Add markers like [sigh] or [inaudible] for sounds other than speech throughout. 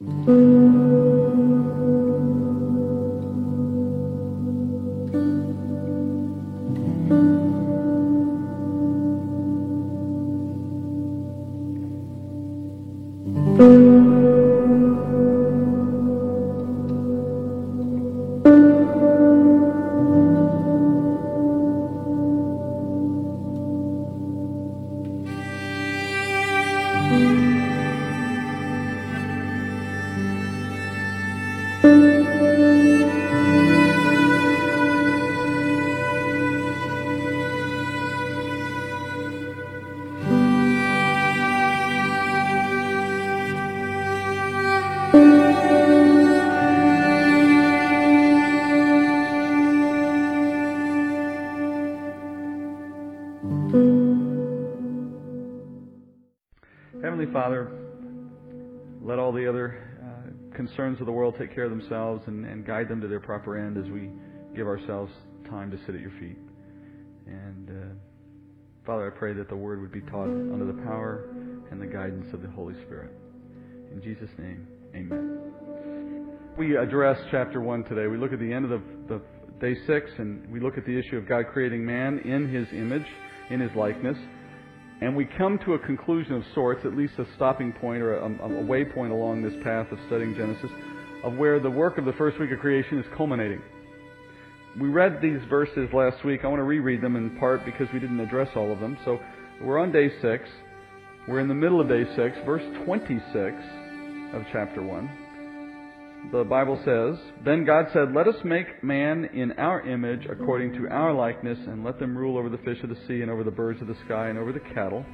Heavenly take care of themselves and, and guide them to their proper end as we give ourselves time to sit at your feet. And uh, Father, I pray that the Word would be taught under the power and the guidance of the Holy Spirit. In Jesus' name, amen. We address chapter 1 today. We look at the end of the, the day 6 and we look at the issue of God creating man in his image, in his likeness. And we come to a conclusion of sorts, at least a stopping point or a, a waypoint along this path of studying Genesis, of where the work of the first week of creation is culminating. We read these verses last week. I want to reread them in part because we didn't address all of them. So we're on day 6. We're in the middle of day 6, verse 26 of chapter 1 the Bible says, Then God said, Let us make man in our image according to our likeness, and let them rule over the fish of the sea, and over the birds of the sky, and over the cattle,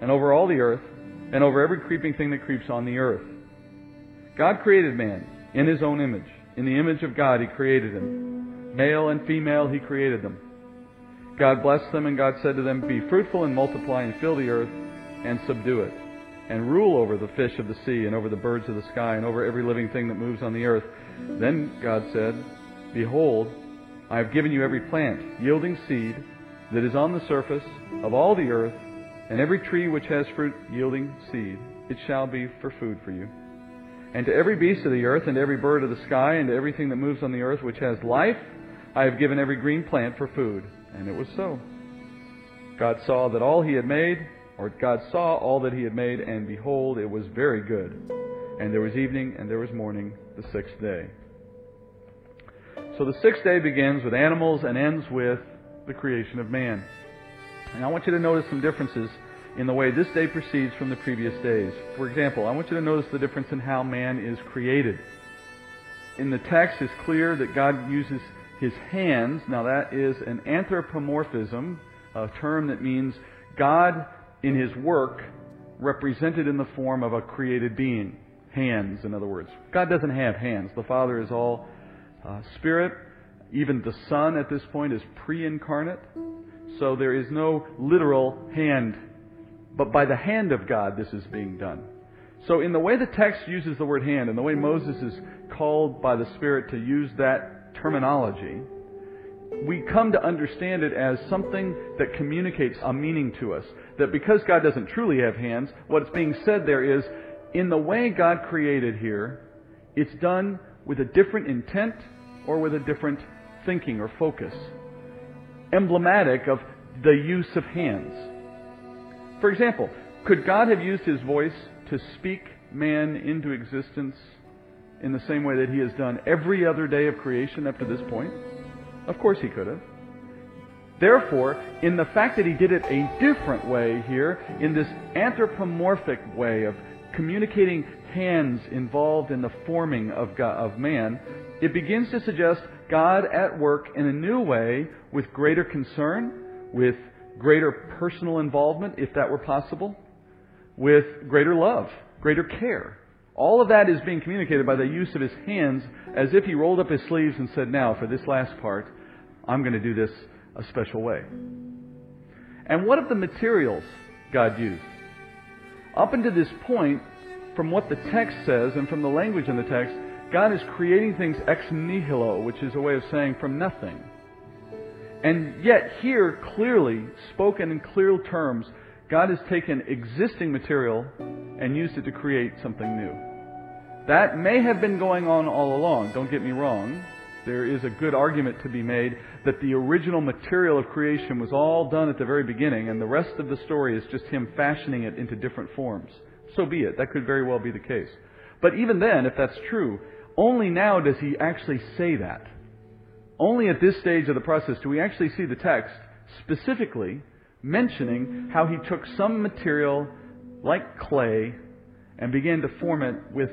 and over all the earth, and over every creeping thing that creeps on the earth. God created man in his own image. In the image of God, he created him. Male and female, he created them. God blessed them, and God said to them, Be fruitful and multiply, and fill the earth, and subdue it and rule over the fish of the sea and over the birds of the sky and over every living thing that moves on the earth. Then God said, Behold, I have given you every plant yielding seed that is on the surface of all the earth, and every tree which has fruit yielding seed. It shall be for food for you. And to every beast of the earth, and to every bird of the sky, and to everything that moves on the earth which has life, I have given every green plant for food. And it was so. God saw that all he had made, or God saw all that he had made, and behold, it was very good. And there was evening, and there was morning, the sixth day. So the sixth day begins with animals and ends with the creation of man. And I want you to notice some differences in the way this day proceeds from the previous days. For example, I want you to notice the difference in how man is created. In the text, it's clear that God uses his hands. Now, that is an anthropomorphism, a term that means God in his work represented in the form of a created being. Hands, in other words. God doesn't have hands. The Father is all uh, spirit. Even the Son at this point is pre incarnate. So there is no literal hand. But by the hand of God, this is being done. So, in the way the text uses the word hand, and the way Moses is called by the Spirit to use that terminology, we come to understand it as something that communicates a meaning to us. That because God doesn't truly have hands, what's being said there is, in the way God created here, it's done with a different intent or with a different thinking or focus. Emblematic of the use of hands. For example, could God have used his voice to speak man into existence in the same way that he has done every other day of creation up to this point? Of course he could have. Therefore, in the fact that he did it a different way here, in this anthropomorphic way of communicating hands involved in the forming of, God, of man, it begins to suggest God at work in a new way with greater concern, with greater personal involvement, if that were possible, with greater love, greater care. All of that is being communicated by the use of his hands as if he rolled up his sleeves and said, Now, for this last part, I'm going to do this a special way. And what of the materials God used? Up until this point, from what the text says and from the language in the text, God is creating things ex nihilo, which is a way of saying from nothing. And yet, here, clearly, spoken in clear terms, God has taken existing material and used it to create something new. That may have been going on all along, don't get me wrong. There is a good argument to be made that the original material of creation was all done at the very beginning, and the rest of the story is just him fashioning it into different forms. So be it. That could very well be the case. But even then, if that's true, only now does he actually say that. Only at this stage of the process do we actually see the text specifically mentioning how he took some material like clay and began to form it with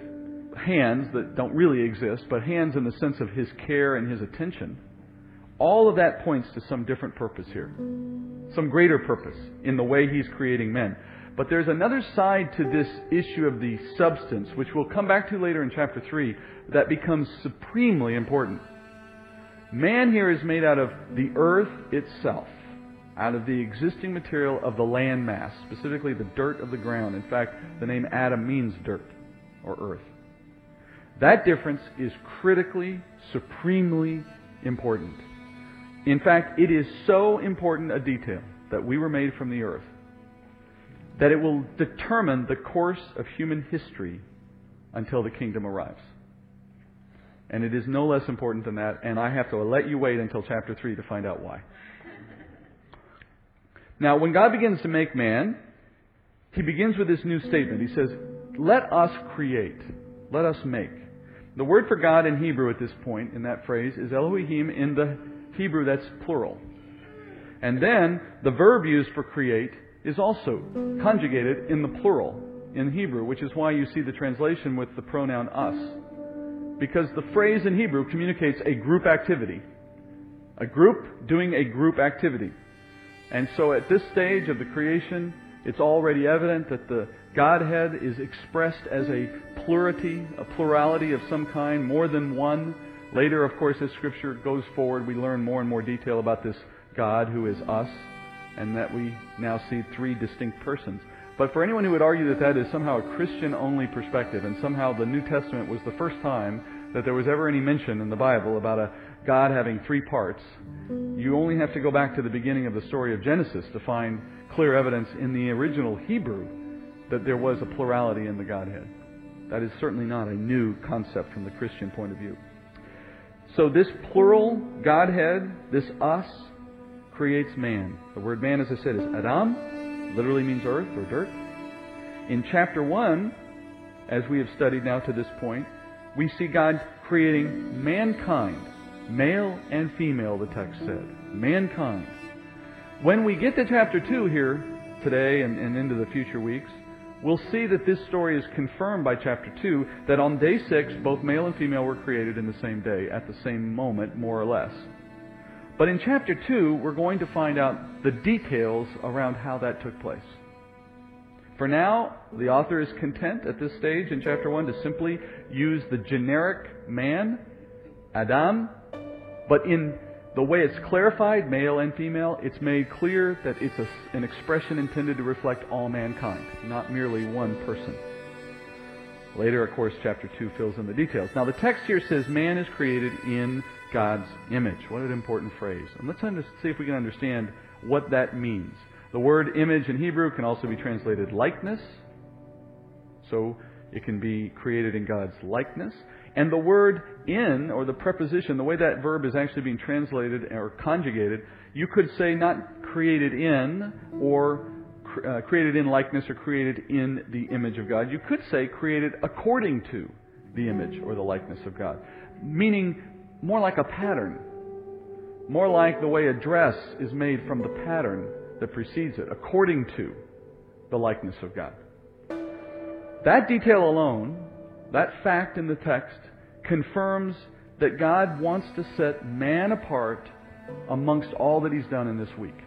hands that don't really exist, but hands in the sense of his care and his attention. All of that points to some different purpose here, some greater purpose in the way he's creating men. But there's another side to this issue of the substance, which we'll come back to later in chapter 3, that becomes supremely important. Man here is made out of the earth itself, out of the existing material of the land mass, specifically the dirt of the ground. In fact, the name Adam means dirt or earth. That difference is critically, supremely important. In fact, it is so important a detail that we were made from the earth that it will determine the course of human history until the kingdom arrives. And it is no less important than that, and I have to let you wait until chapter 3 to find out why. Now, when God begins to make man, he begins with this new statement. He says, Let us create. Let us make. The word for God in Hebrew at this point, in that phrase, is Elohim. In the Hebrew, that's plural. And then the verb used for create is also conjugated in the plural in Hebrew, which is why you see the translation with the pronoun us. Because the phrase in Hebrew communicates a group activity. A group doing a group activity. And so at this stage of the creation, it's already evident that the Godhead is expressed as a plurality, a plurality of some kind, more than one. Later, of course, as Scripture goes forward, we learn more and more detail about this God who is us, and that we now see three distinct persons. But for anyone who would argue that that is somehow a Christian only perspective, and somehow the New Testament was the first time that there was ever any mention in the Bible about a God having three parts, you only have to go back to the beginning of the story of Genesis to find clear evidence in the original Hebrew that there was a plurality in the Godhead. That is certainly not a new concept from the Christian point of view. So, this plural Godhead, this us, creates man. The word man, as I said, is Adam, literally means earth or dirt. In chapter 1, as we have studied now to this point, we see God creating mankind, male and female, the text said. Mankind. When we get to chapter 2 here today and, and into the future weeks, we'll see that this story is confirmed by chapter 2 that on day 6, both male and female were created in the same day, at the same moment, more or less. But in chapter 2, we're going to find out the details around how that took place. For now, the author is content at this stage in chapter 1 to simply use the generic man, Adam, but in the way it's clarified, male and female, it's made clear that it's a, an expression intended to reflect all mankind, not merely one person. Later, of course, chapter 2 fills in the details. Now, the text here says man is created in God's image. What an important phrase. And let's under- see if we can understand what that means. The word image in Hebrew can also be translated likeness. So it can be created in God's likeness. And the word in, or the preposition, the way that verb is actually being translated or conjugated, you could say not created in or uh, created in likeness or created in the image of God. You could say created according to the image or the likeness of God. Meaning more like a pattern. More like the way a dress is made from the pattern that precedes it, according to the likeness of God. That detail alone, that fact in the text, confirms that God wants to set man apart amongst all that He's done in this week.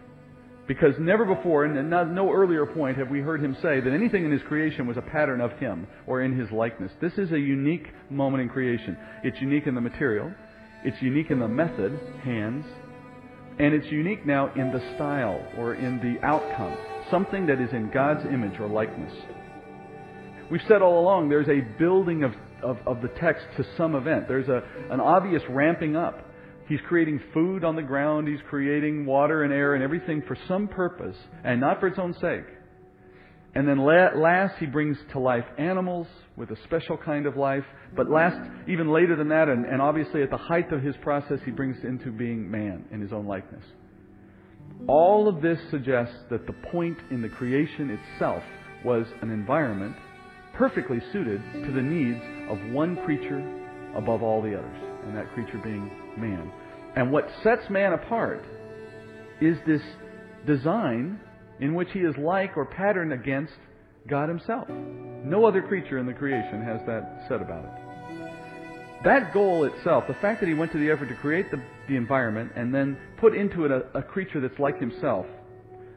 Because never before, and not, no earlier point, have we heard Him say that anything in His creation was a pattern of Him or in His likeness. This is a unique moment in creation. It's unique in the material, it's unique in the method, hands, and it's unique now in the style or in the outcome. Something that is in God's image or likeness. We've said all along there's a building of, of, of the text to some event. There's a, an obvious ramping up. He's creating food on the ground, he's creating water and air and everything for some purpose, and not for its own sake. And then last, he brings to life animals with a special kind of life. But last, even later than that, and, and obviously at the height of his process, he brings into being man in his own likeness. All of this suggests that the point in the creation itself was an environment perfectly suited to the needs of one creature above all the others, and that creature being man. And what sets man apart is this design in which he is like or patterned against God Himself. No other creature in the creation has that said about it. That goal itself, the fact that He went to the effort to create the, the environment and then put into it a, a creature that's like Himself,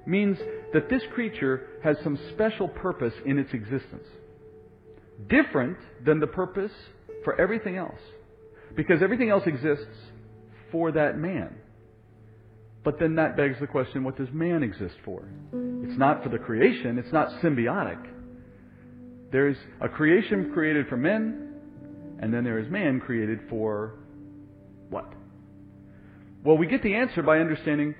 means that this creature has some special purpose in its existence. Different than the purpose for everything else. Because everything else exists for that man. But then that begs the question what does man exist for? It's not for the creation, it's not symbiotic. There's a creation created for men, and then there is man created for what? Well, we get the answer by understanding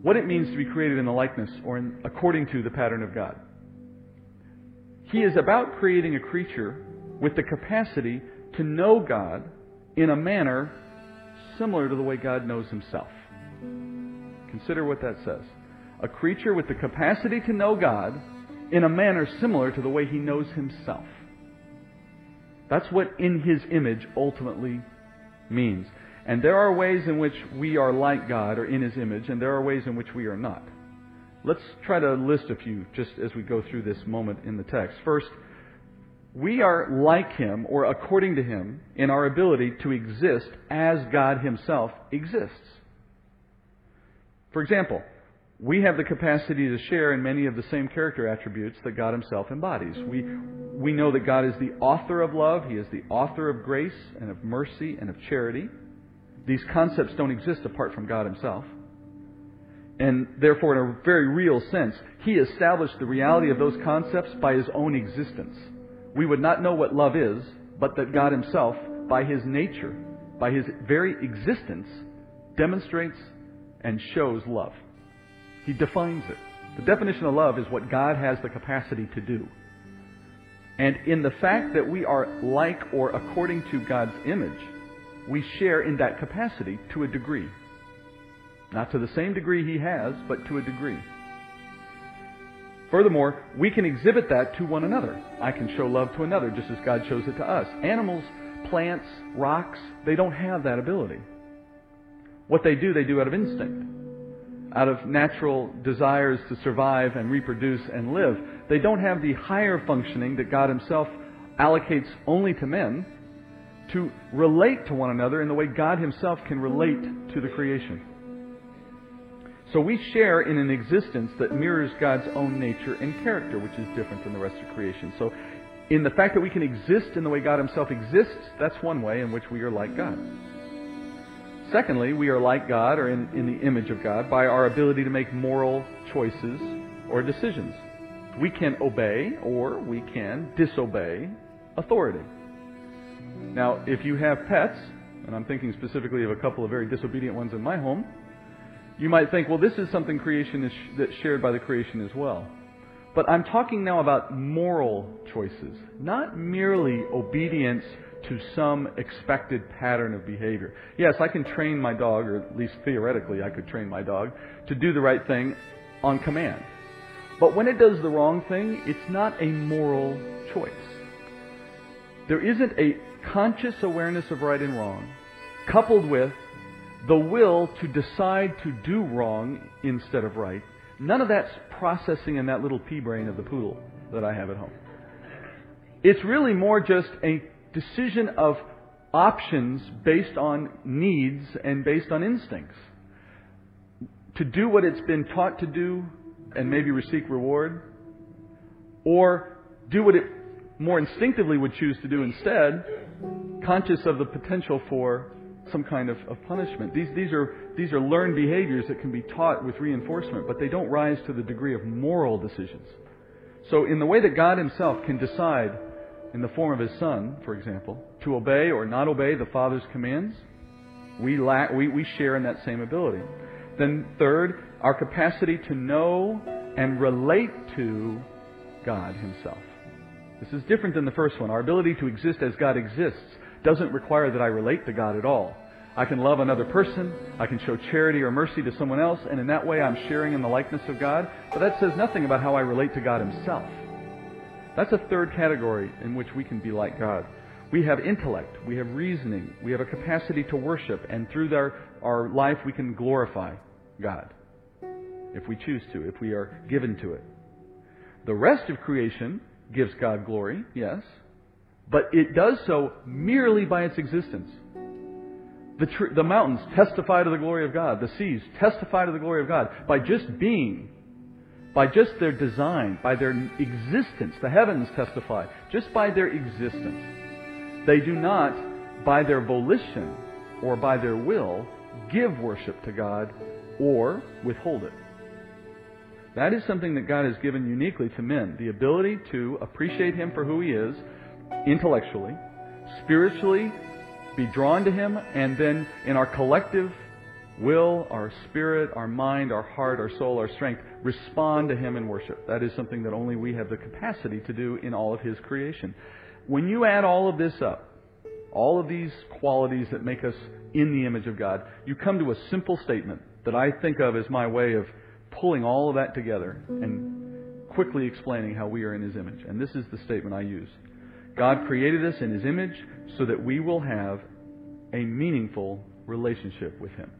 what it means to be created in the likeness or in, according to the pattern of God. He is about creating a creature with the capacity to know God in a manner similar to the way God knows himself. Consider what that says. A creature with the capacity to know God in a manner similar to the way he knows himself. That's what in his image ultimately means. And there are ways in which we are like God or in his image, and there are ways in which we are not. Let's try to list a few just as we go through this moment in the text. First, we are like him or according to him in our ability to exist as God himself exists. For example, we have the capacity to share in many of the same character attributes that God Himself embodies. We, we know that God is the author of love, He is the author of grace and of mercy and of charity. These concepts don't exist apart from God Himself. And therefore, in a very real sense, He established the reality of those concepts by His own existence. We would not know what love is, but that God Himself, by His nature, by His very existence, demonstrates and shows love. He defines it. The definition of love is what God has the capacity to do. And in the fact that we are like or according to God's image, we share in that capacity to a degree. Not to the same degree He has, but to a degree. Furthermore, we can exhibit that to one another. I can show love to another just as God shows it to us. Animals, plants, rocks, they don't have that ability. What they do, they do out of instinct, out of natural desires to survive and reproduce and live. They don't have the higher functioning that God Himself allocates only to men to relate to one another in the way God Himself can relate to the creation. So we share in an existence that mirrors God's own nature and character, which is different than the rest of creation. So, in the fact that we can exist in the way God Himself exists, that's one way in which we are like God. Secondly, we are like God or in, in the image of God by our ability to make moral choices or decisions. We can obey or we can disobey authority. Now, if you have pets, and I'm thinking specifically of a couple of very disobedient ones in my home, you might think, well, this is something creation is sh- that's shared by the creation as well. But I'm talking now about moral choices, not merely obedience to some expected pattern of behavior. Yes, I can train my dog, or at least theoretically I could train my dog, to do the right thing on command. But when it does the wrong thing, it's not a moral choice. There isn't a conscious awareness of right and wrong, coupled with the will to decide to do wrong instead of right. None of that's processing in that little pea brain of the poodle that I have at home. It's really more just a decision of options based on needs and based on instincts. To do what it's been taught to do and maybe receive reward, or do what it more instinctively would choose to do instead, conscious of the potential for some kind of, of punishment. These, these, are, these are learned behaviors that can be taught with reinforcement, but they don't rise to the degree of moral decisions. So, in the way that God Himself can decide in the form of his son, for example, to obey or not obey the Father's commands, we, lack, we, we share in that same ability. Then, third, our capacity to know and relate to God Himself. This is different than the first one. Our ability to exist as God exists doesn't require that I relate to God at all. I can love another person, I can show charity or mercy to someone else, and in that way I'm sharing in the likeness of God, but that says nothing about how I relate to God Himself. That's a third category in which we can be like God. We have intellect, we have reasoning, we have a capacity to worship, and through our, our life we can glorify God if we choose to, if we are given to it. The rest of creation gives God glory, yes, but it does so merely by its existence. The, tr- the mountains testify to the glory of God. The seas testify to the glory of God by just being, by just their design, by their existence. The heavens testify just by their existence. They do not, by their volition or by their will, give worship to God or withhold it. That is something that God has given uniquely to men the ability to appreciate Him for who He is intellectually, spiritually, be drawn to Him, and then in our collective will, our spirit, our mind, our heart, our soul, our strength, respond to Him in worship. That is something that only we have the capacity to do in all of His creation. When you add all of this up, all of these qualities that make us in the image of God, you come to a simple statement that I think of as my way of pulling all of that together and quickly explaining how we are in His image. And this is the statement I use God created us in His image so that we will have a meaningful relationship with Him.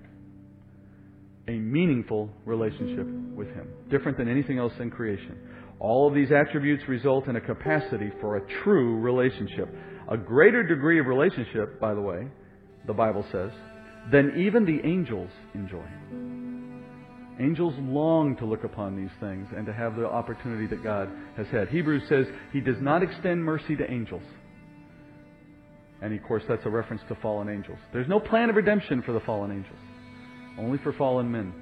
A meaningful relationship with Him. Different than anything else in creation. All of these attributes result in a capacity for a true relationship. A greater degree of relationship, by the way, the Bible says, than even the angels enjoy. Angels long to look upon these things and to have the opportunity that God has had. Hebrews says He does not extend mercy to angels. And of course, that's a reference to fallen angels. There's no plan of redemption for the fallen angels, only for fallen men.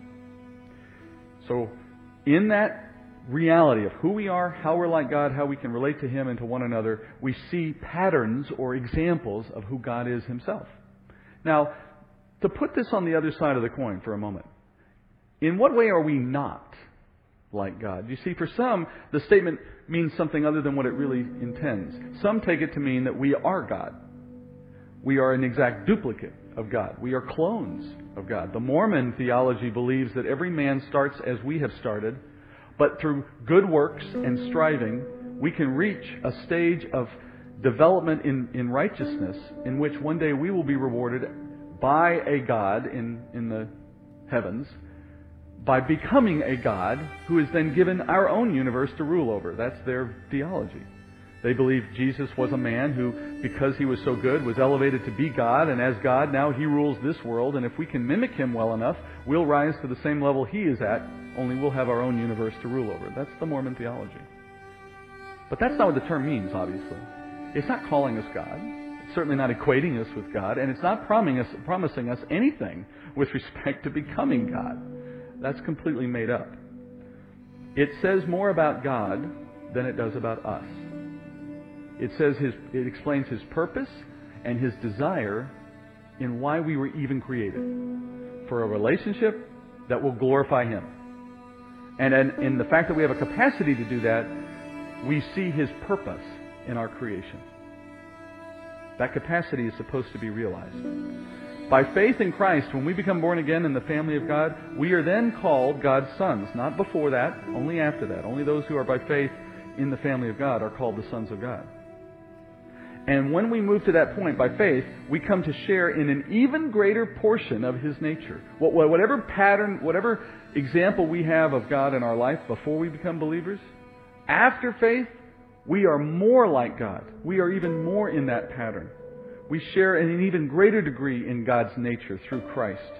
So, in that reality of who we are, how we're like God, how we can relate to Him and to one another, we see patterns or examples of who God is Himself. Now, to put this on the other side of the coin for a moment, in what way are we not like God? You see, for some, the statement means something other than what it really intends. Some take it to mean that we are God. We are an exact duplicate of God. We are clones of God. The Mormon theology believes that every man starts as we have started, but through good works and striving, we can reach a stage of development in, in righteousness in which one day we will be rewarded by a God in, in the heavens by becoming a God who is then given our own universe to rule over. That's their theology. They believe Jesus was a man who, because he was so good, was elevated to be God, and as God, now he rules this world, and if we can mimic him well enough, we'll rise to the same level he is at, only we'll have our own universe to rule over. That's the Mormon theology. But that's not what the term means, obviously. It's not calling us God. It's certainly not equating us with God, and it's not promising us, promising us anything with [laughs] respect to becoming God. That's completely made up. It says more about God than it does about us. It says his, it explains his purpose and his desire in why we were even created. For a relationship that will glorify him. And in, in the fact that we have a capacity to do that, we see his purpose in our creation. That capacity is supposed to be realized. By faith in Christ, when we become born again in the family of God, we are then called God's sons. Not before that, only after that. Only those who are by faith in the family of God are called the sons of God. And when we move to that point by faith, we come to share in an even greater portion of His nature. Whatever pattern, whatever example we have of God in our life before we become believers, after faith, we are more like God. We are even more in that pattern we share in an even greater degree in God's nature through Christ.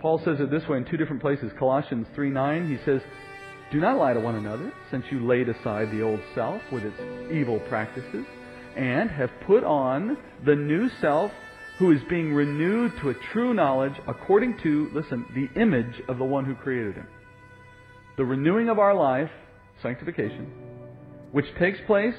Paul says it this way in two different places. Colossians 3 9, he says, Do not lie to one another, since you laid aside the old self with its evil practices, and have put on the new self, who is being renewed to a true knowledge according to, listen, the image of the one who created him. The renewing of our life, sanctification, which takes place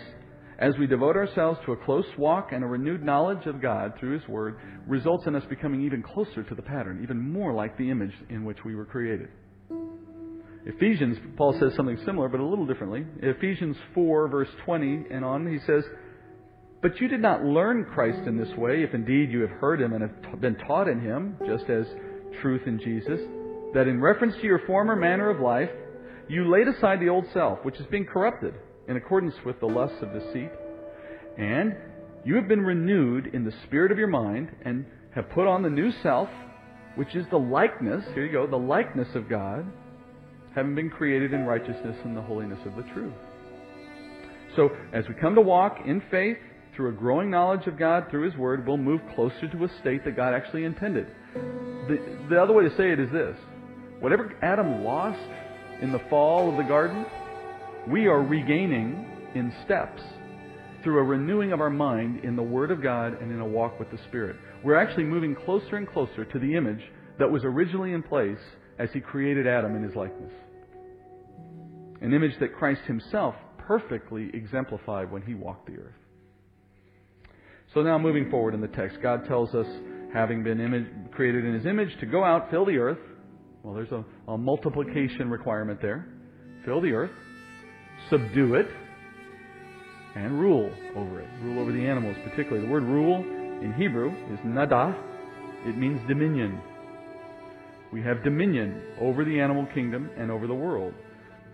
as we devote ourselves to a close walk and a renewed knowledge of God through His Word, results in us becoming even closer to the pattern, even more like the image in which we were created. Ephesians, Paul says something similar, but a little differently. Ephesians 4, verse 20 and on, he says, But you did not learn Christ in this way, if indeed you have heard him and have been taught in him, just as truth in Jesus, that in reference to your former manner of life, you laid aside the old self, which is being corrupted in accordance with the lusts of deceit, and you have been renewed in the spirit of your mind, and have put on the new self, which is the likeness, here you go, the likeness of God, having been created in righteousness and the holiness of the truth. So, as we come to walk in faith, through a growing knowledge of God through His Word, we'll move closer to a state that God actually intended. The, the other way to say it is this whatever Adam lost in the fall of the garden, we are regaining in steps through a renewing of our mind in the Word of God and in a walk with the Spirit. We're actually moving closer and closer to the image that was originally in place as He created Adam in His likeness. An image that Christ Himself perfectly exemplified when He walked the earth. So now moving forward in the text, God tells us, having been image, created in His image, to go out, fill the earth. Well, there's a, a multiplication requirement there. Fill the earth, subdue it, and rule over it. Rule over the animals, particularly. The word rule in Hebrew is radah. It means dominion. We have dominion over the animal kingdom and over the world.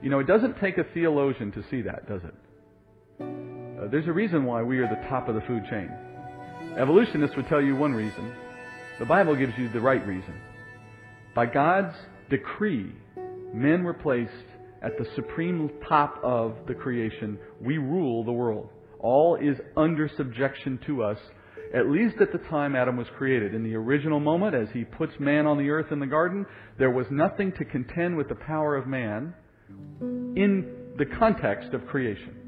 You know, it doesn't take a theologian to see that, does it? There's a reason why we are the top of the food chain. Evolutionists would tell you one reason. The Bible gives you the right reason. By God's decree, men were placed at the supreme top of the creation. We rule the world. All is under subjection to us, at least at the time Adam was created. In the original moment, as he puts man on the earth in the garden, there was nothing to contend with the power of man in the context of creation.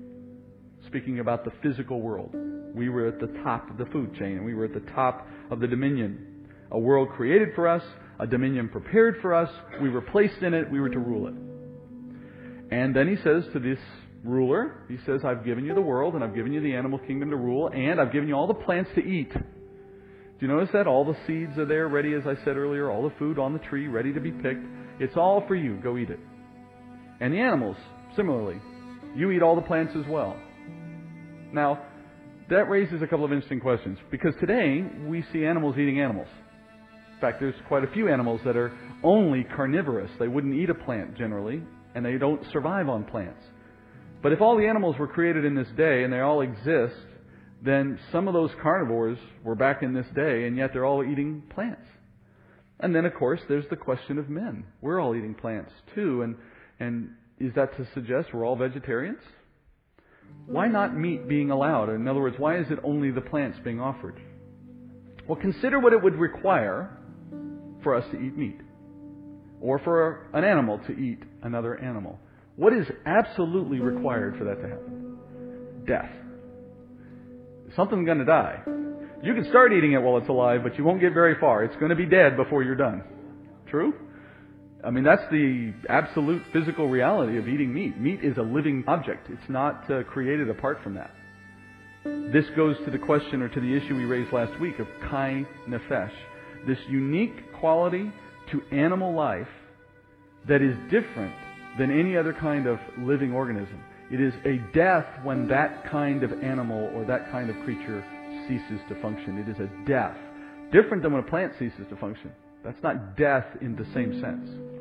Speaking about the physical world, we were at the top of the food chain, and we were at the top of the dominion. A world created for us, a dominion prepared for us, we were placed in it, we were to rule it. And then he says to this ruler, he says, I've given you the world, and I've given you the animal kingdom to rule, and I've given you all the plants to eat. Do you notice that? All the seeds are there, ready, as I said earlier, all the food on the tree, ready to be picked. It's all for you. Go eat it. And the animals, similarly. You eat all the plants as well. Now, that raises a couple of interesting questions. Because today, we see animals eating animals. In fact, there's quite a few animals that are only carnivorous. They wouldn't eat a plant generally, and they don't survive on plants. But if all the animals were created in this day and they all exist, then some of those carnivores were back in this day, and yet they're all eating plants. And then, of course, there's the question of men. We're all eating plants too, and and is that to suggest we're all vegetarians? Why not meat being allowed? In other words, why is it only the plants being offered? Well, consider what it would require for us to eat meat, or for an animal to eat another animal. What is absolutely required for that to happen? Death. Something's going to die. You can start eating it while it's alive, but you won't get very far. It's going to be dead before you're done. True? I mean, that's the absolute physical reality of eating meat. Meat is a living object. It's not uh, created apart from that. This goes to the question or to the issue we raised last week of kai nefesh. This unique quality to animal life that is different than any other kind of living organism. It is a death when that kind of animal or that kind of creature ceases to function. It is a death. Different than when a plant ceases to function. That's not death in the same sense.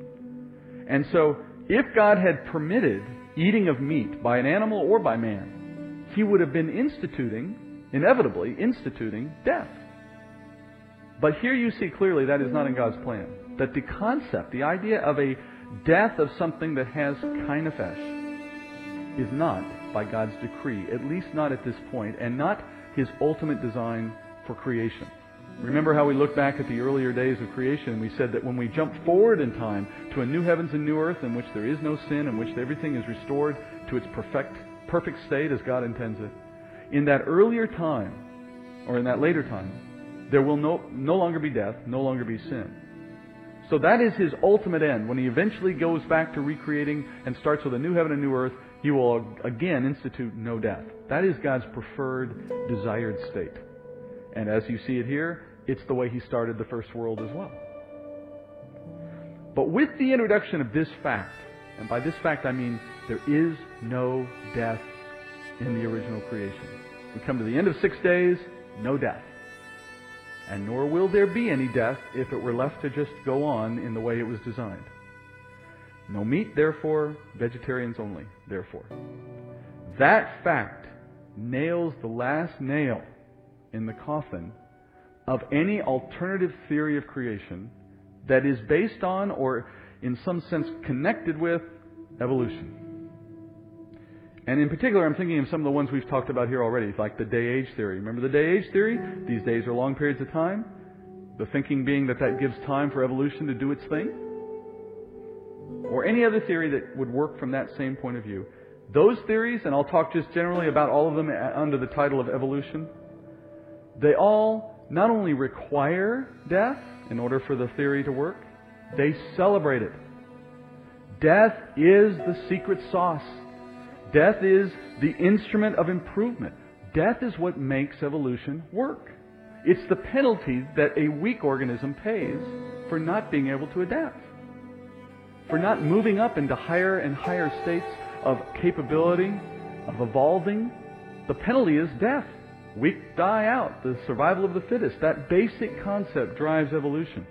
And so, if God had permitted eating of meat by an animal or by man, he would have been instituting, inevitably instituting, death. But here you see clearly that is not in God's plan. That the concept, the idea of a death of something that has kai nefesh is not by God's decree, at least not at this point, and not his ultimate design for creation. Remember how we looked back at the earlier days of creation and we said that when we jump forward in time to a new heavens and new earth in which there is no sin, in which everything is restored to its perfect, perfect state as God intends it, in that earlier time, or in that later time, there will no, no longer be death, no longer be sin. So that is his ultimate end. When he eventually goes back to recreating and starts with a new heaven and new earth, he will again institute no death. That is God's preferred, desired state. And as you see it here, it's the way he started the first world as well. But with the introduction of this fact, And by this fact, I mean there is no death in the original creation. We come to the end of six days, no death. And nor will there be any death if it were left to just go on in the way it was designed. No meat, therefore, vegetarians only, therefore. That fact nails the last nail in the coffin of any alternative theory of creation that is based on or in some sense connected with evolution. And in particular, I'm thinking of some of the ones we've talked about here already, like the day age theory. Remember the day age theory? These days are long periods of time. The thinking being that that gives time for evolution to do its thing. Or any other theory that would work from that same point of view. Those theories, and I'll talk just generally about all of them under the title of evolution, they all not only require death in order for the theory to work, they celebrate it. Death is the secret sauce. Death is the instrument of improvement. Death is what makes evolution work. It's the penalty that a weak organism pays for not being able to adapt, for not moving up into higher and higher states of capability, of evolving. The penalty is death. Weak die out. The survival of the fittest. That basic concept drives evolution.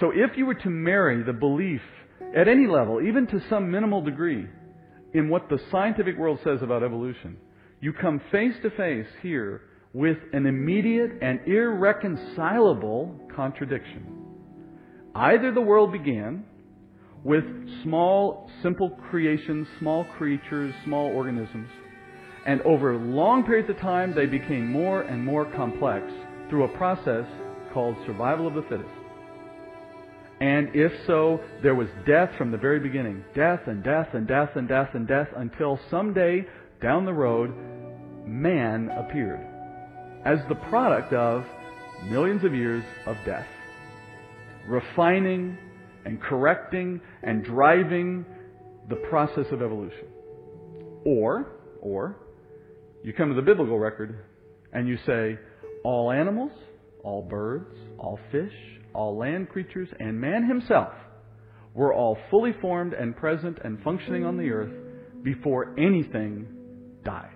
So if you were to marry the belief at any level, even to some minimal degree, in what the scientific world says about evolution, you come face to face here with an immediate and irreconcilable contradiction. Either the world began with small, simple creations, small creatures, small organisms, and over long periods of time they became more and more complex through a process called survival of the fittest. And if so, there was death from the very beginning. Death and death and death and death and death until someday down the road, man appeared as the product of millions of years of death. Refining and correcting and driving the process of evolution. Or, or, you come to the biblical record and you say, all animals, all birds, all fish, all land creatures, and man himself were all fully formed and present and functioning on the earth before anything died.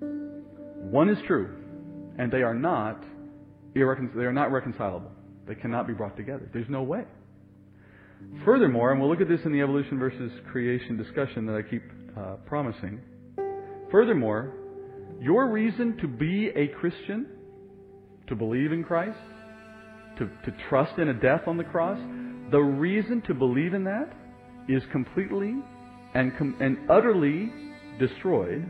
One is true, and they are not irrecon- they are not reconcilable. They cannot be brought together. There's no way. Furthermore, and we'll look at this in the evolution versus creation discussion that I keep uh, promising. Furthermore, your reason to be a Christian, to believe in Christ, to, to trust in a death on the cross, the reason to believe in that is completely and, com- and utterly destroyed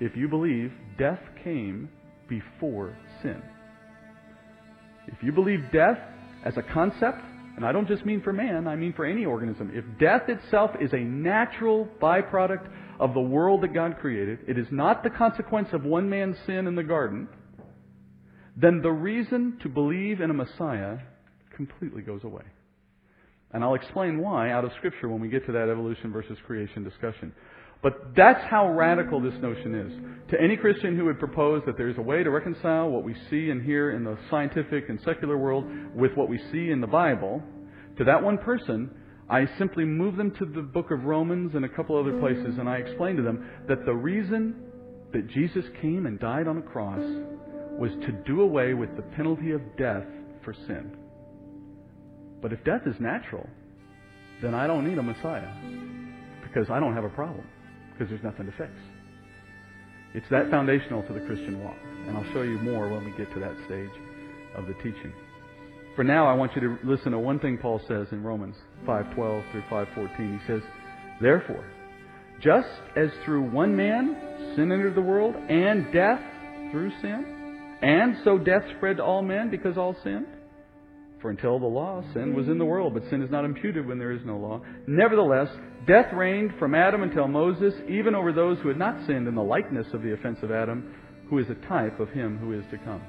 if you believe death came before sin. If you believe death as a concept, and I don't just mean for man, I mean for any organism, if death itself is a natural byproduct of the world that God created, it is not the consequence of one man's sin in the garden, then the reason to believe in a Messiah completely goes away. And I'll explain why out of Scripture when we get to that evolution versus creation discussion. But that's how radical this notion is. To any Christian who would propose that there's a way to reconcile what we see and hear in the scientific and secular world with what we see in the Bible, to that one person, I simply move them to the book of Romans and a couple other places, and I explain to them that the reason that Jesus came and died on a cross was to do away with the penalty of death for sin. But if death is natural, then I don't need a Messiah because I don't have a problem because there's nothing to fix. It's that foundational to the Christian walk. And I'll show you more when we get to that stage of the teaching. For now, I want you to listen to one thing Paul says in Romans 5:12 through 5:14. He says, "Therefore, just as through one man sin entered the world, and death through sin, and so death spread to all men because all sinned, for until the law, sin was in the world, but sin is not imputed when there is no law. Nevertheless, death reigned from Adam until Moses, even over those who had not sinned in the likeness of the offense of Adam, who is a type of him who is to come.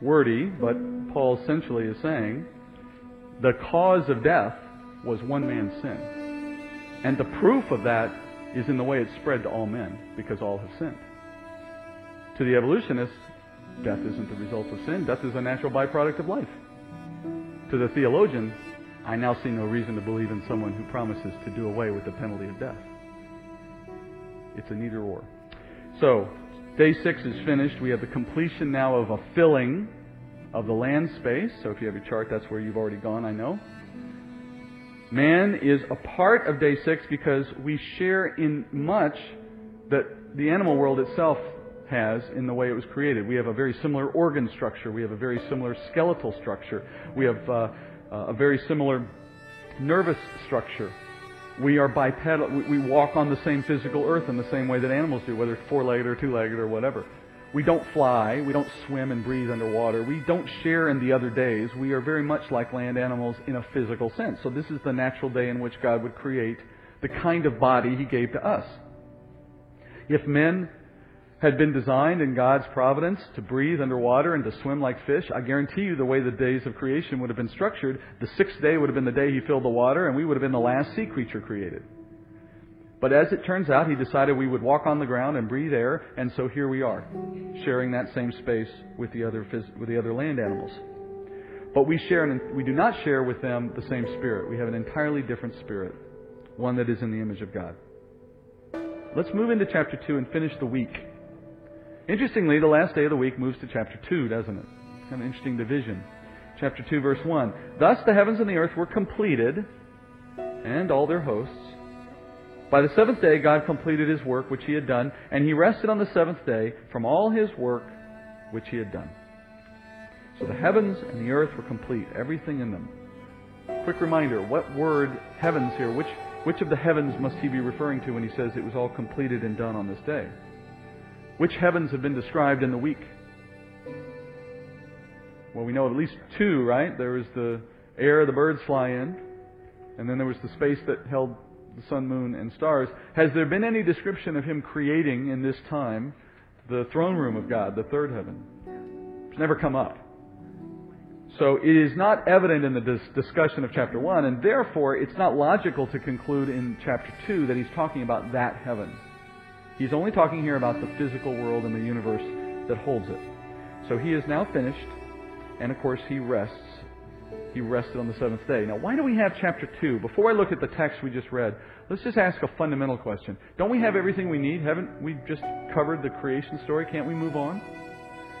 Wordy, but Paul essentially is saying the cause of death was one man's sin. And the proof of that is in the way it spread to all men, because all have sinned. To the evolutionist, Death isn't the result of sin. Death is a natural byproduct of life. To the theologian, I now see no reason to believe in someone who promises to do away with the penalty of death. It's a neither or. So, day six is finished. We have the completion now of a filling of the land space. So, if you have your chart, that's where you've already gone, I know. Man is a part of day six because we share in much that the animal world itself has in the way it was created. We have a very similar organ structure. We have a very similar skeletal structure. We have uh, a very similar nervous structure. We are bipedal. We walk on the same physical earth in the same way that animals do, whether it's four-legged or two-legged or whatever. We don't fly. We don't swim and breathe underwater. We don't share in the other days. We are very much like land animals in a physical sense. So this is the natural day in which God would create the kind of body He gave to us. If men had been designed in God's providence to breathe underwater and to swim like fish, I guarantee you the way the days of creation would have been structured, the sixth day would have been the day He filled the water, and we would have been the last sea creature created. But as it turns out, He decided we would walk on the ground and breathe air, and so here we are, sharing that same space with the other, with the other land animals. But we share, we do not share with them the same spirit. We have an entirely different spirit, one that is in the image of God. Let's move into chapter 2 and finish the week. Interestingly, the last day of the week moves to chapter 2, doesn't it? Kind of interesting division. Chapter 2, verse 1. Thus the heavens and the earth were completed, and all their hosts. By the seventh day, God completed his work which he had done, and he rested on the seventh day from all his work which he had done. So the heavens and the earth were complete, everything in them. Quick reminder what word heavens here? Which, which of the heavens must he be referring to when he says it was all completed and done on this day? Which heavens have been described in the week? Well, we know at least two, right? There was the air the birds fly in, and then there was the space that held the sun, moon, and stars. Has there been any description of him creating in this time the throne room of God, the third heaven? It's never come up. So it is not evident in the dis- discussion of chapter 1, and therefore it's not logical to conclude in chapter 2 that he's talking about that heaven. He's only talking here about the physical world and the universe that holds it. So he is now finished, and of course he rests. He rested on the seventh day. Now, why do we have chapter 2? Before I look at the text we just read, let's just ask a fundamental question. Don't we have everything we need? Haven't we just covered the creation story? Can't we move on?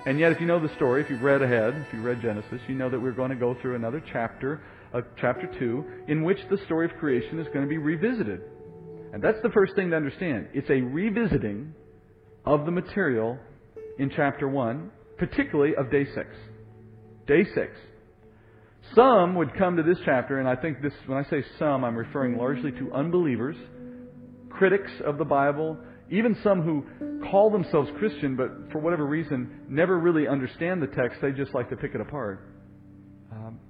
And yet, if you know the story, if you've read ahead, if you read Genesis, you know that we're going to go through another chapter, uh, chapter 2, in which the story of creation is going to be revisited. And that's the first thing to understand. It's a revisiting of the material in chapter 1, particularly of day 6. Day 6. Some would come to this chapter, and I think this, when I say some, I'm referring largely to unbelievers, critics of the Bible, even some who call themselves Christian, but for whatever reason never really understand the text, they just like to pick it apart. Um,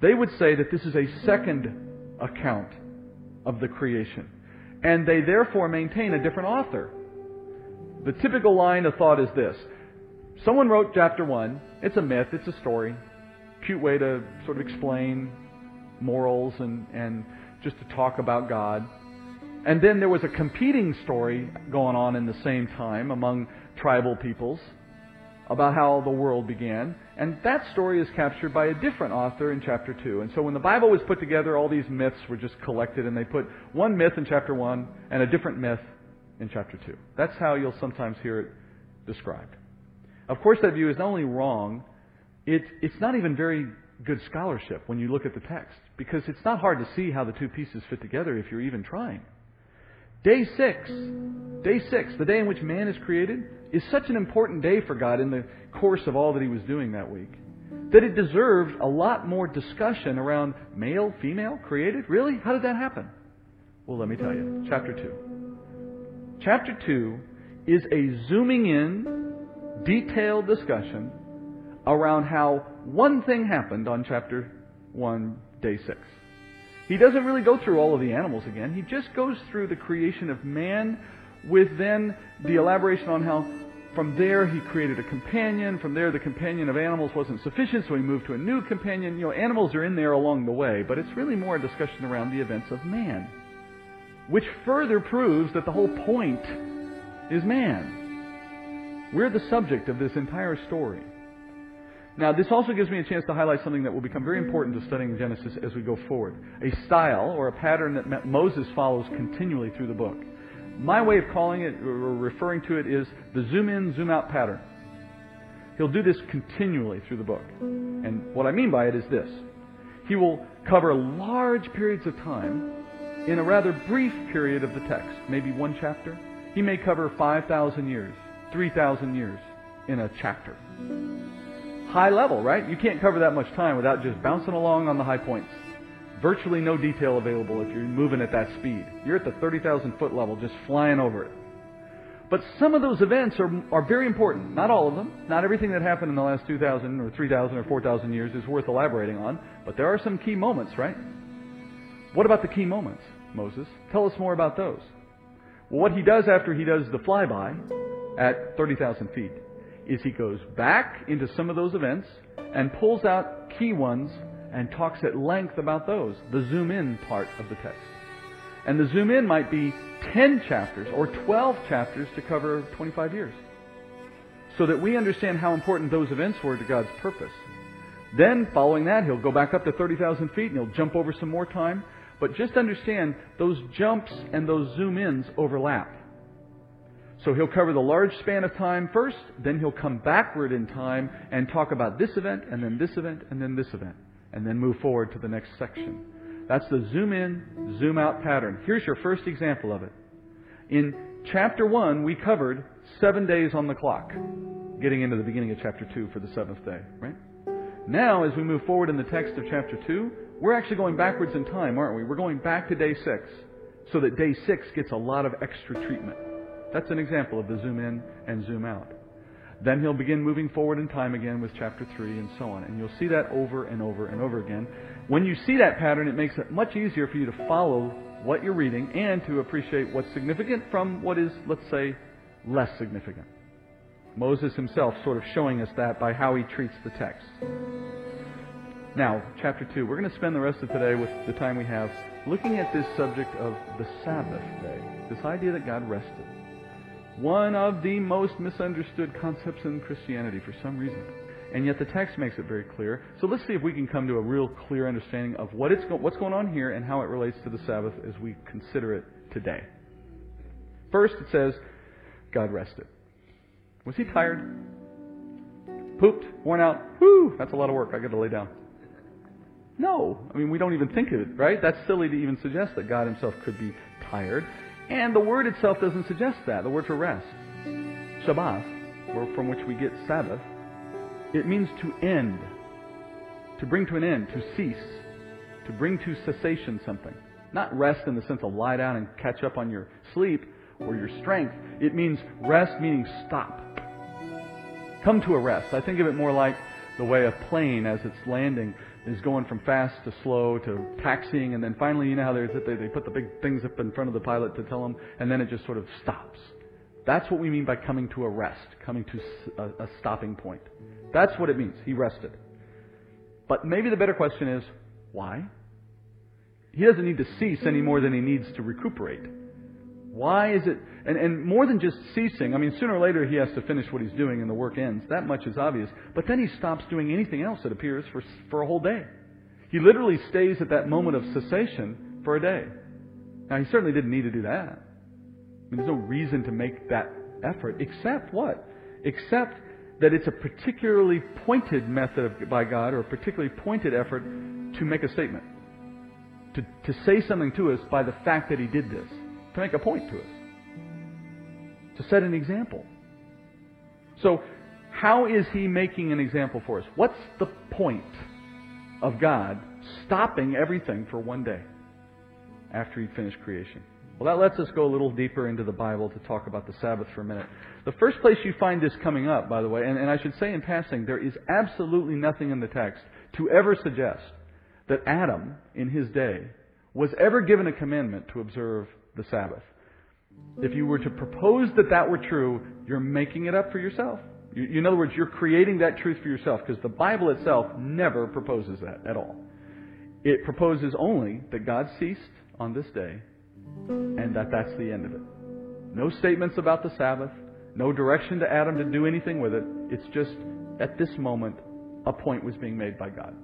they would say that this is a second account of the creation and they therefore maintain a different author. The typical line of thought is this someone wrote chapter 1, it's a myth, it's a story, cute way to sort of explain morals and, and just to talk about God. And then there was a competing story going on in the same time among tribal peoples about how the world began. And that story is captured by a different author in chapter 2. And so when the Bible was put together, all these myths were just collected, and they put one myth in chapter 1 and a different myth in chapter 2. That's how you'll sometimes hear it described. Of course, that view is not only wrong, it, it's not even very good scholarship when you look at the text, because it's not hard to see how the two pieces fit together if you're even trying. Day 6, day 6, the day in which man is created, is such an important day for God in the course of all that He was doing that week that it deserves a lot more discussion around male, female, created. Really? How did that happen? Well, let me tell you. Chapter 2. Chapter 2 is a zooming in, detailed discussion around how one thing happened on chapter 1, day 6. He doesn't really go through all of the animals again. He just goes through the creation of man with then the elaboration on how from there he created a companion. From there, the companion of animals wasn't sufficient, so he moved to a new companion. You know, animals are in there along the way, but it's really more a discussion around the events of man, which further proves that the whole point is man. We're the subject of this entire story. Now, this also gives me a chance to highlight something that will become very important to studying Genesis as we go forward. A style or a pattern that Moses follows continually through the book. My way of calling it or referring to it is the zoom in, zoom out pattern. He'll do this continually through the book. And what I mean by it is this He will cover large periods of time in a rather brief period of the text, maybe one chapter. He may cover 5,000 years, 3,000 years in a chapter high level, right? You can't cover that much time without just bouncing along on the high points. Virtually no detail available if you're moving at that speed. You're at the 30,000 foot level, just flying over it. But some of those events are, are very important. Not all of them. Not everything that happened in the last 2,000 or 3,000 or 4,000 years is worth elaborating on. But there are some key moments, right? What about the key moments, Moses? Tell us more about those. Well, what he does after he does the flyby at 30,000 feet is he goes back into some of those events and pulls out key ones and talks at length about those, the zoom in part of the text. And the zoom in might be 10 chapters or 12 chapters to cover 25 years. So that we understand how important those events were to God's purpose. Then, following that, he'll go back up to 30,000 feet and he'll jump over some more time. But just understand those jumps and those zoom ins overlap. So he'll cover the large span of time first, then he'll come backward in time and talk about this event, and then this event, and then this event, and then move forward to the next section. That's the zoom in, zoom out pattern. Here's your first example of it. In chapter 1, we covered seven days on the clock, getting into the beginning of chapter 2 for the seventh day, right? Now, as we move forward in the text of chapter 2, we're actually going backwards in time, aren't we? We're going back to day 6, so that day 6 gets a lot of extra treatment. That's an example of the zoom in and zoom out. Then he'll begin moving forward in time again with chapter 3 and so on. And you'll see that over and over and over again. When you see that pattern, it makes it much easier for you to follow what you're reading and to appreciate what's significant from what is, let's say, less significant. Moses himself sort of showing us that by how he treats the text. Now, chapter 2. We're going to spend the rest of today with the time we have looking at this subject of the Sabbath day. This idea that God rested one of the most misunderstood concepts in Christianity for some reason. And yet the text makes it very clear. So let's see if we can come to a real clear understanding of what it's go- what's going on here and how it relates to the Sabbath as we consider it today. First, it says, God rested. Was he tired? Pooped? Worn out? Whew, that's a lot of work. I got to lay down. No. I mean, we don't even think of it, right? That's silly to even suggest that God himself could be tired. And the word itself doesn't suggest that, the word for rest. Shabbat, from which we get Sabbath, it means to end, to bring to an end, to cease, to bring to cessation something. Not rest in the sense of lie down and catch up on your sleep or your strength. It means rest meaning stop. Come to a rest. I think of it more like the way a plane, as it's landing, is going from fast to slow to taxiing, and then finally, you know how they, they put the big things up in front of the pilot to tell them, and then it just sort of stops. That's what we mean by coming to a rest, coming to a, a stopping point. That's what it means. He rested. But maybe the better question is, why? He doesn't need to cease any more than he needs to recuperate. Why is it, and, and more than just ceasing, I mean, sooner or later he has to finish what he's doing and the work ends. That much is obvious. But then he stops doing anything else, it appears, for, for a whole day. He literally stays at that moment of cessation for a day. Now, he certainly didn't need to do that. I mean, there's no reason to make that effort, except what? Except that it's a particularly pointed method by God, or a particularly pointed effort to make a statement. To, to say something to us by the fact that he did this to make a point to us, to set an example. So, how is he making an example for us? What's the point of God stopping everything for one day after he finished creation? Well, that lets us go a little deeper into the Bible to talk about the Sabbath for a minute. The first place you find this coming up, by the way, and, and I should say in passing, there is absolutely nothing in the text to ever suggest that Adam, in his day, was ever given a commandment to observe the Sabbath. If you were to propose that that were true, you're making it up for yourself. You, in other words, you're creating that truth for yourself because the Bible itself never proposes that at all. It proposes only that God ceased on this day and that that's the end of it. No statements about the Sabbath, no direction to Adam to do anything with it. It's just at this moment a point was being made by God.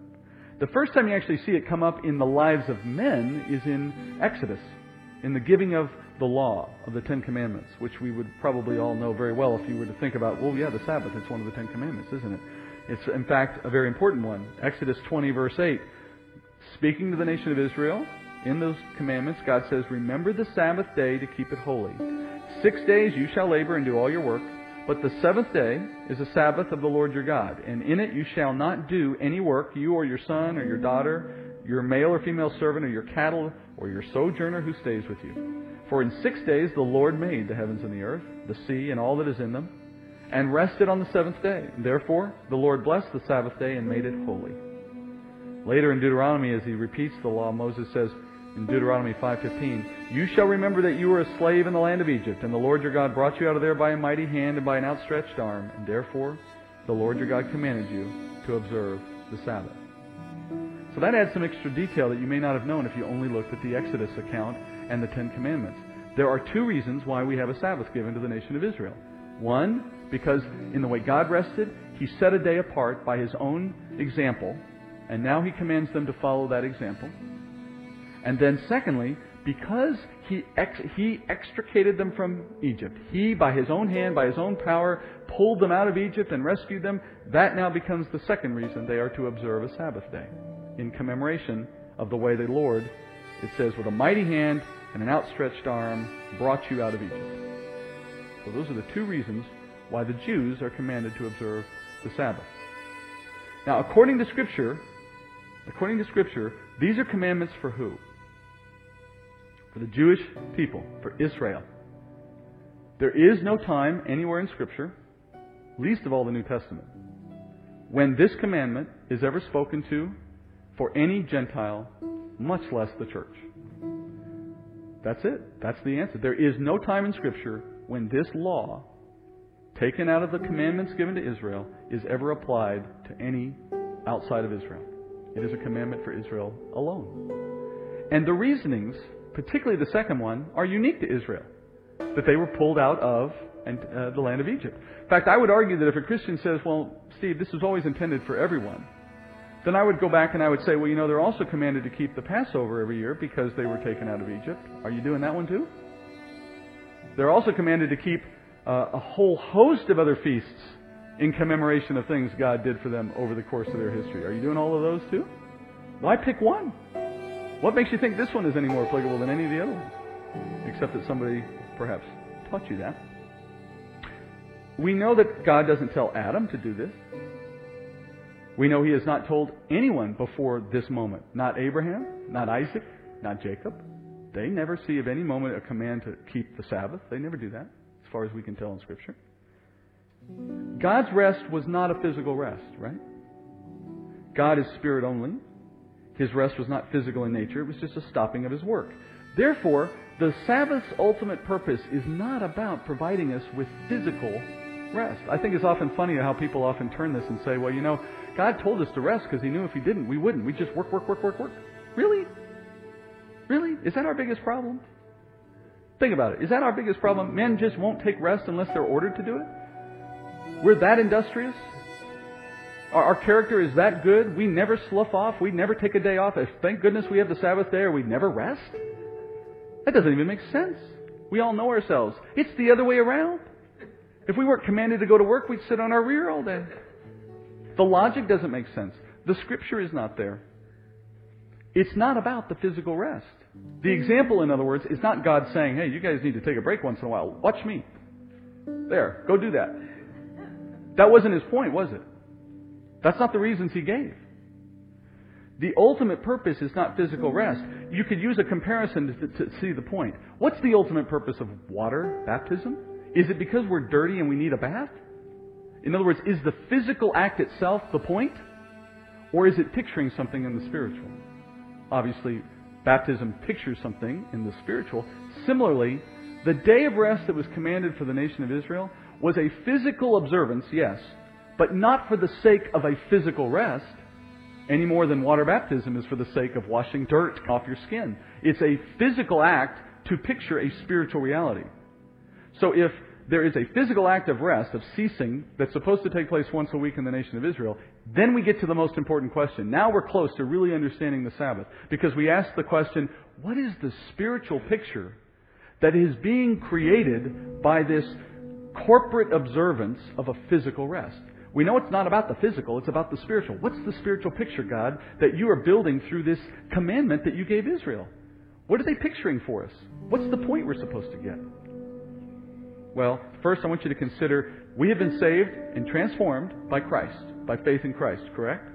The first time you actually see it come up in the lives of men is in Exodus, in the giving of the law of the Ten Commandments, which we would probably all know very well if you were to think about, well, yeah, the Sabbath, it's one of the Ten Commandments, isn't it? It's, in fact, a very important one. Exodus 20, verse 8. Speaking to the nation of Israel, in those commandments, God says, Remember the Sabbath day to keep it holy. Six days you shall labor and do all your work, but the seventh day is a Sabbath of the Lord your God, and in it you shall not do any work, you or your son or your daughter, your male or female servant, or your cattle, or your sojourner who stays with you. For in six days the Lord made the heavens and the earth, the sea, and all that is in them, and rested on the seventh day. Therefore the Lord blessed the Sabbath day and made it holy. Later in Deuteronomy, as he repeats the law, Moses says, in Deuteronomy 5:15, "You shall remember that you were a slave in the land of Egypt, and the Lord your God brought you out of there by a mighty hand and by an outstretched arm, and therefore the Lord your God commanded you to observe the Sabbath." So that adds some extra detail that you may not have known if you only looked at the Exodus account and the Ten Commandments. There are two reasons why we have a Sabbath given to the nation of Israel. One, because in the way God rested, He set a day apart by His own example, and now He commands them to follow that example. And then, secondly, because he, ex- he extricated them from Egypt, he, by his own hand, by his own power, pulled them out of Egypt and rescued them, that now becomes the second reason they are to observe a Sabbath day in commemoration of the way the Lord, it says, with a mighty hand and an outstretched arm, brought you out of Egypt. So those are the two reasons why the Jews are commanded to observe the Sabbath. Now, according to Scripture, according to Scripture, these are commandments for who? for the Jewish people, for Israel. There is no time anywhere in Scripture, least of all the New Testament, when this commandment is ever spoken to for any Gentile, much less the church. That's it. That's the answer. There is no time in Scripture when this law, taken out of the commandments given to Israel, is ever applied to any outside of Israel. It is a commandment for Israel alone. And the reasonings particularly the second one, are unique to Israel. That they were pulled out of and, uh, the land of Egypt. In fact, I would argue that if a Christian says, well, Steve, this was always intended for everyone, then I would go back and I would say, well, you know, they're also commanded to keep the Passover every year because they were taken out of Egypt. Are you doing that one too? They're also commanded to keep uh, a whole host of other feasts in commemoration of things God did for them over the course of their history. Are you doing all of those too? Why pick one. What makes you think this one is any more applicable than any of the other ones? Except that somebody perhaps taught you that. We know that God doesn't tell Adam to do this. We know he has not told anyone before this moment. Not Abraham, not Isaac, not Jacob. They never see of any moment a command to keep the Sabbath. They never do that, as far as we can tell in Scripture. God's rest was not a physical rest, right? God is spirit only. His rest was not physical in nature, it was just a stopping of his work. Therefore, the Sabbath's ultimate purpose is not about providing us with physical rest. I think it's often funny how people often turn this and say, well, you know, God told us to rest because he knew if he didn't, we wouldn't. We just work, work, work, work, work. Really? Really? Is that our biggest problem? Think about it. Is that our biggest problem? Men just won't take rest unless they're ordered to do it? We're that industrious? Our, our character is that good. We never slough off. We never take a day off. If, Thank goodness we have the Sabbath day or we never rest. That doesn't even make sense. We all know ourselves. It's the other way around. If we weren't commanded to go to work, we'd sit on our rear all day. The logic doesn't make sense. The scripture is not there. It's not about the physical rest. The example, in other words, is not God saying, hey, you guys need to take a break once in a while. Watch me. There, go do that. That wasn't his point, was it? That's not the reasons he gave. The ultimate purpose is not physical rest. You could use a comparison to, to, see the point. What's the ultimate purpose of water baptism? Is it because we're dirty and we need a bath? In other words, is the physical act itself the point? Or is it picturing something in the spiritual? Obviously, baptism pictures something in the spiritual. Similarly, the day of rest that was commanded for the nation of Israel was a physical observance, yes, but not for the sake of a physical rest any more than water baptism is for the sake of washing dirt off your skin. It's a physical act to picture a spiritual reality. So if there is a physical act of rest, of ceasing, that's supposed to take place once a week in the nation of Israel. Then we get to the most important question. Now we're close to really understanding the Sabbath because we ask the question, what is the spiritual picture that is being created by this corporate observance of a physical rest? We know it's not about the physical, it's about the spiritual. What's the spiritual picture, God, that you are building through this commandment that you gave Israel? What are they picturing for us? What's the point we're supposed to get? Well, first I want you to consider we have been saved and transformed by Christ, by faith in Christ, correct?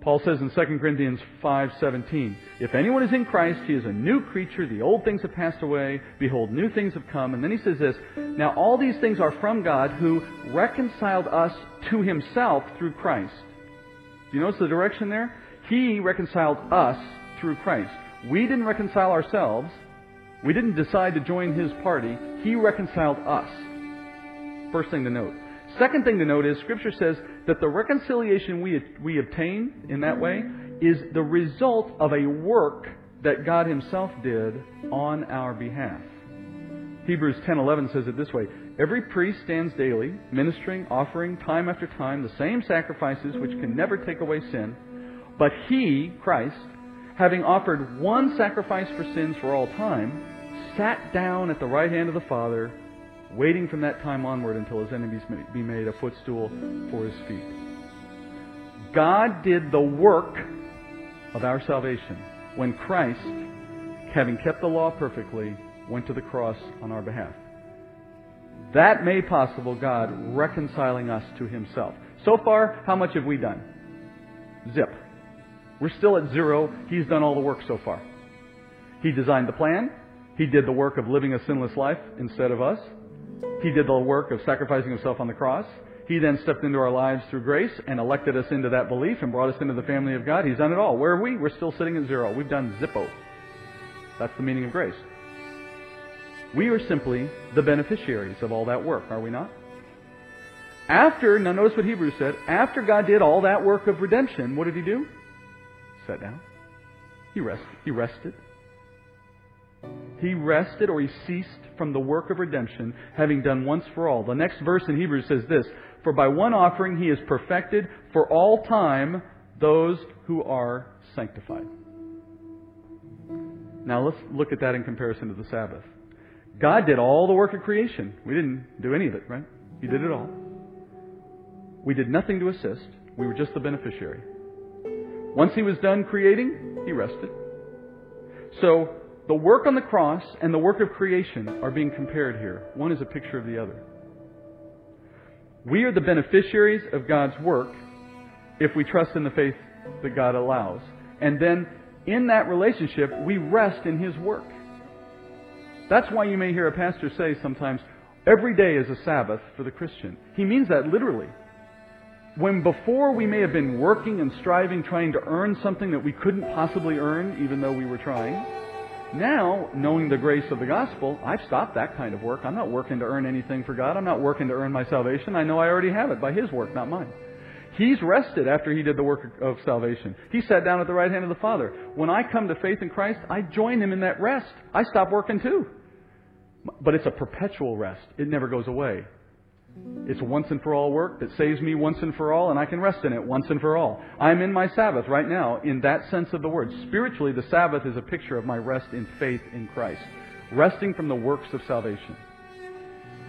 Paul says in 2 Corinthians 5:17, "If anyone is in Christ, he is a new creature; the old things have passed away; behold, new things have come." And then he says this, "Now all these things are from God who reconciled us to himself through Christ." Do you notice the direction there? He reconciled us through Christ. We didn't reconcile ourselves. We didn't decide to join his party. He reconciled us. First thing to note. Second thing to note is Scripture says that the reconciliation we, we obtain in that way is the result of a work that God Himself did on our behalf. Hebrews 10:11 says it this way: Every priest stands daily, ministering, offering time after time the same sacrifices which can never take away sin. But He, Christ, having offered one sacrifice for sins for all time, sat down at the right hand of the Father waiting from that time onward until his enemies be made a footstool for his feet. God did the work of our salvation when Christ, having kept the law perfectly, went to the cross on our behalf. That made possible God reconciling us to himself. So far, how much have we done? Zip. We're still at zero. He's done all the work so far. He designed the plan. He did the work of living a sinless life instead of us. He did the work of sacrificing himself on the cross. He then stepped into our lives through grace and elected us into that belief and brought us into the family of God. He's done it all. Where are we? We're still sitting at zero. We've done zippo. That's the meaning of grace. We are simply the beneficiaries of all that work, are we not? After, now notice what Hebrews said, after God did all that work of redemption, what did he do? Sat down. He rested. He rested. He rested or he ceased from the work of redemption, having done once for all. The next verse in Hebrews says this For by one offering he has perfected for all time those who are sanctified. Now let's look at that in comparison to the Sabbath. God did all the work of creation. We didn't do any of it, right? He did it all. We did nothing to assist. We were just the beneficiary. Once he was done creating, he rested. So the work on the cross and the work of creation are being compared here. One is a picture of the other. We are the beneficiaries of God's work if we trust in the faith that God allows. And then in that relationship, we rest in His work. That's why you may hear a pastor say sometimes, every day is a Sabbath for the Christian. He means that literally. When before we may have been working and striving, trying to earn something that we couldn't possibly earn, even though we were trying, now, knowing the grace of the gospel, I've stopped that kind of work. I'm not working to earn anything for God. I'm not working to earn my salvation. I know I already have it by His work, not mine. He's rested after He did the work of salvation. He sat down at the right hand of the Father. When I come to faith in Christ, I join Him in that rest. I stop working too. But it's a perpetual rest. It never goes away. It's once and for all work that saves me once and for all, and I can rest in it once and for all. I'm in my Sabbath right now in that sense of the word. Spiritually, the Sabbath is a picture of my rest in faith in Christ, resting from the works of salvation.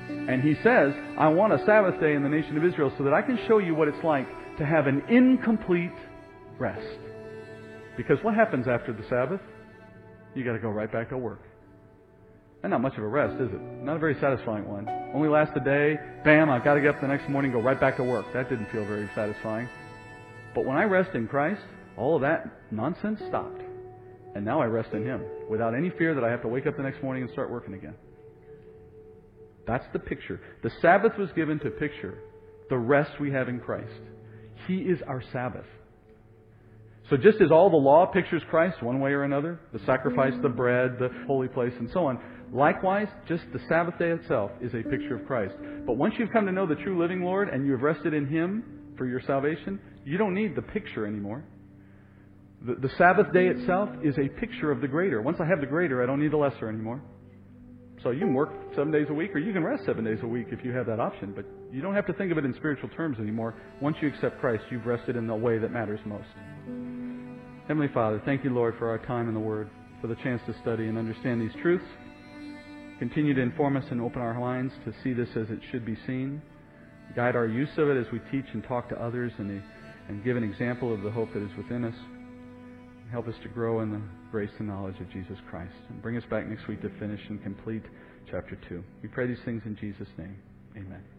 And he says, I want a Sabbath day in the nation of Israel so that I can show you what it's like to have an incomplete rest. Because what happens after the Sabbath? You got to go right back to work. And not much of a rest, is it? Not a very satisfying one. Only lasts a day. Bam, I've got to get up the next morning and go right back to work. That didn't feel very satisfying. But when I rest in Christ, all of that nonsense stopped. And now I rest in Him without any fear that I have to wake up the next morning and start working again. That's the picture. The Sabbath was given to picture the rest we have in Christ. He is our Sabbath. So just as all the law pictures Christ one way or another, the sacrifice, the bread, the holy place, and so on, Likewise, just the Sabbath day itself is a picture of Christ. But once you've come to know the true living Lord and you have rested in Him for your salvation, you don't need the picture anymore. The, the Sabbath day itself is a picture of the greater. Once I have the greater, I don't need the lesser anymore. So you can work seven days a week or you can rest seven days a week if you have that option. But you don't have to think of it in spiritual terms anymore. Once you accept Christ, you've rested in the way that matters most. Heavenly Father, thank you, Lord, for our time in the Word, for the chance to study and understand these truths. Continue to inform us and open our minds to see this as it should be seen. Guide our use of it as we teach and talk to others and, and give an example of the hope that is within us. Help us to grow in the grace and knowledge of Jesus Christ. And bring us back next week to finish and complete chapter 2. We pray these things in Jesus' name. Amen.